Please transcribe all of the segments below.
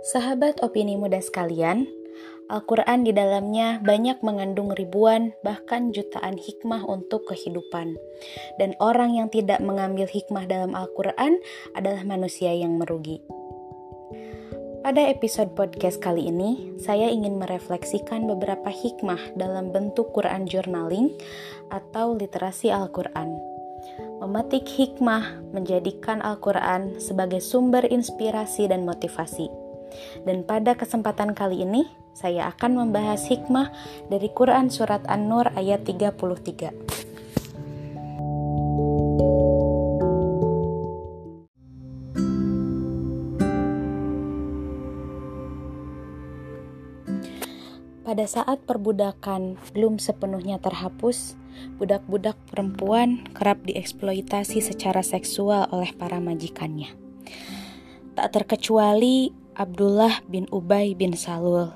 Sahabat opini muda sekalian, Al-Quran di dalamnya banyak mengandung ribuan, bahkan jutaan hikmah untuk kehidupan. Dan orang yang tidak mengambil hikmah dalam Al-Quran adalah manusia yang merugi. Pada episode podcast kali ini, saya ingin merefleksikan beberapa hikmah dalam bentuk Quran journaling atau literasi Al-Quran. Memetik hikmah menjadikan Al-Quran sebagai sumber inspirasi dan motivasi. Dan pada kesempatan kali ini, saya akan membahas hikmah dari Quran Surat An-Nur ayat 33. Pada saat perbudakan belum sepenuhnya terhapus, budak-budak perempuan kerap dieksploitasi secara seksual oleh para majikannya. Tak terkecuali Abdullah bin Ubay bin Salul.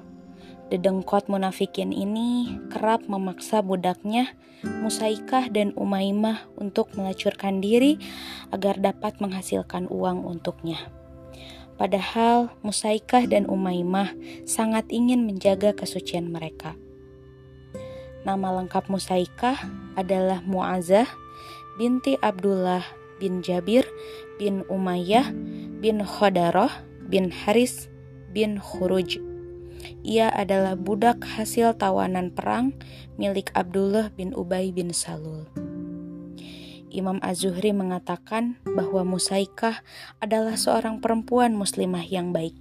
Dedengkot munafikin ini kerap memaksa budaknya Musaikah dan Umaymah untuk melacurkan diri agar dapat menghasilkan uang untuknya. Padahal Musaikah dan Umaymah sangat ingin menjaga kesucian mereka. Nama lengkap Musaikah adalah Muazah binti Abdullah bin Jabir bin Umayyah bin Khodaroh bin Haris bin Khuruj. Ia adalah budak hasil tawanan perang milik Abdullah bin Ubay bin Salul. Imam Az-Zuhri mengatakan bahwa Musaikah adalah seorang perempuan muslimah yang baik.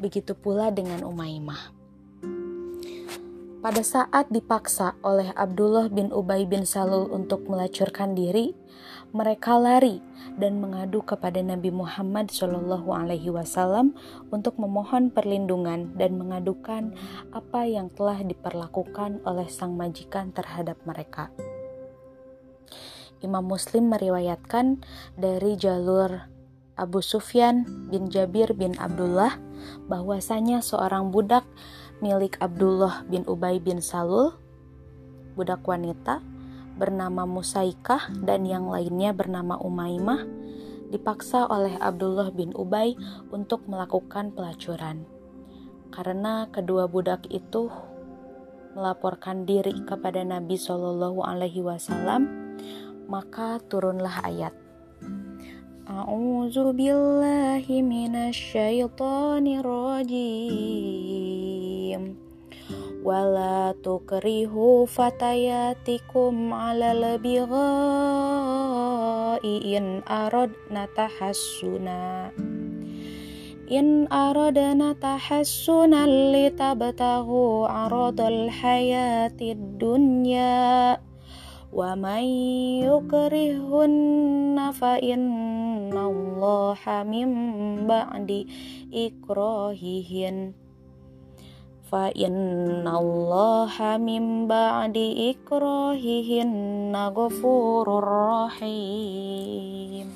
Begitu pula dengan Umaymah. Pada saat dipaksa oleh Abdullah bin Ubay bin Salul untuk melacurkan diri, mereka lari dan mengadu kepada Nabi Muhammad Shallallahu Alaihi Wasallam untuk memohon perlindungan dan mengadukan apa yang telah diperlakukan oleh sang majikan terhadap mereka. Imam Muslim meriwayatkan dari jalur Abu Sufyan bin Jabir bin Abdullah bahwasanya seorang budak milik Abdullah bin Ubay bin Salul, budak wanita, bernama Musaikah dan yang lainnya bernama Umaymah dipaksa oleh Abdullah bin Ubay untuk melakukan pelacuran. Karena kedua budak itu melaporkan diri kepada Nabi Shallallahu Alaihi Wasallam, maka turunlah ayat. A'udzu. ولا تكرهوا فتياتكم على البغاء إن أردنا تحسنا إن أردنا تحسنا لتبتغوا عرض الحياة الدنيا ومن يكرهن فإن الله من بعد إكراههن fa innallaha min ba'di ikrahihinna ghafurur rahim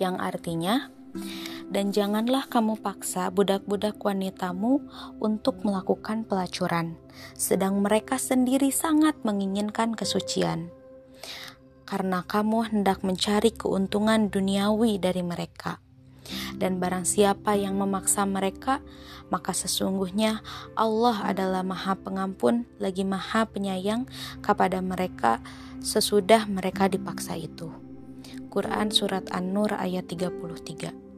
yang artinya dan janganlah kamu paksa budak-budak wanitamu untuk melakukan pelacuran, sedang mereka sendiri sangat menginginkan kesucian. Karena kamu hendak mencari keuntungan duniawi dari mereka dan barang siapa yang memaksa mereka, maka sesungguhnya Allah adalah Maha Pengampun lagi Maha Penyayang kepada mereka sesudah mereka dipaksa itu. Quran Surat An-Nur ayat 33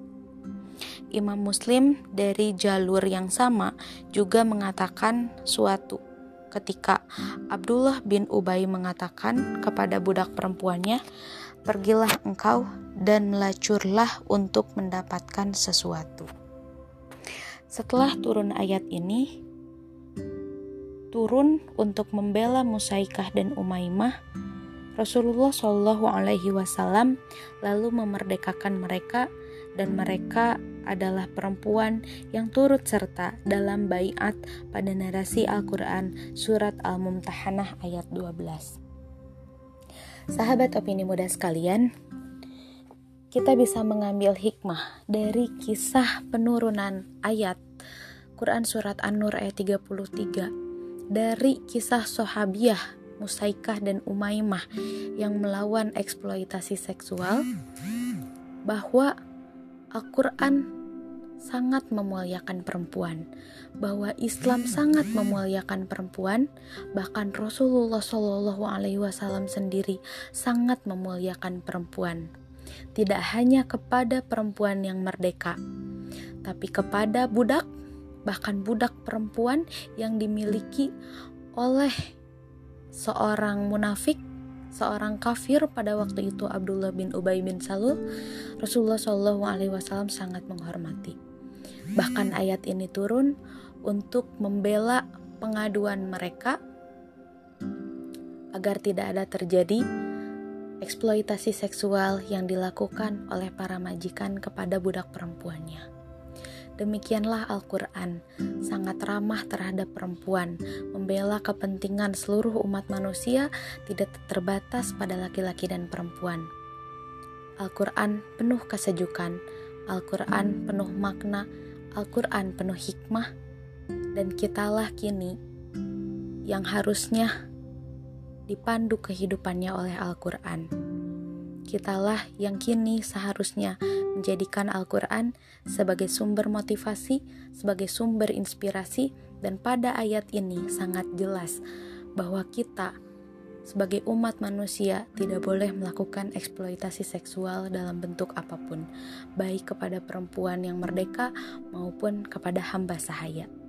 Imam Muslim dari jalur yang sama juga mengatakan suatu ketika Abdullah bin Ubay mengatakan kepada budak perempuannya, "Pergilah engkau dan melacurlah untuk mendapatkan sesuatu." Setelah turun ayat ini, turun untuk membela Musaikah dan Umaymah, Rasulullah Shallallahu Alaihi Wasallam lalu memerdekakan mereka dan mereka adalah perempuan yang turut serta dalam baiat pada narasi Al-Quran Surat Al-Mumtahanah ayat 12. Sahabat opini muda sekalian, kita bisa mengambil hikmah dari kisah penurunan ayat Quran Surat An-Nur ayat 33 dari kisah Sohabiah Musaikah dan Umaymah yang melawan eksploitasi seksual bahwa Al-Quran sangat memuliakan perempuan, bahwa Islam sangat memuliakan perempuan, bahkan Rasulullah Shallallahu Alaihi Wasallam sendiri sangat memuliakan perempuan. Tidak hanya kepada perempuan yang merdeka, tapi kepada budak, bahkan budak perempuan yang dimiliki oleh seorang munafik seorang kafir pada waktu itu Abdullah bin Ubay bin Salul, Rasulullah Shallallahu Alaihi Wasallam sangat menghormati. Bahkan ayat ini turun untuk membela pengaduan mereka agar tidak ada terjadi eksploitasi seksual yang dilakukan oleh para majikan kepada budak perempuannya. Demikianlah Al-Quran, sangat ramah terhadap perempuan, membela kepentingan seluruh umat manusia, tidak terbatas pada laki-laki dan perempuan. Al-Quran penuh kesejukan, Al-Quran penuh makna, Al-Quran penuh hikmah, dan kitalah kini yang harusnya dipandu kehidupannya oleh Al-Quran. Kitalah yang kini seharusnya menjadikan Al-Quran sebagai sumber motivasi, sebagai sumber inspirasi, dan pada ayat ini sangat jelas bahwa kita sebagai umat manusia tidak boleh melakukan eksploitasi seksual dalam bentuk apa pun, baik kepada perempuan yang merdeka maupun kepada hamba sahaya.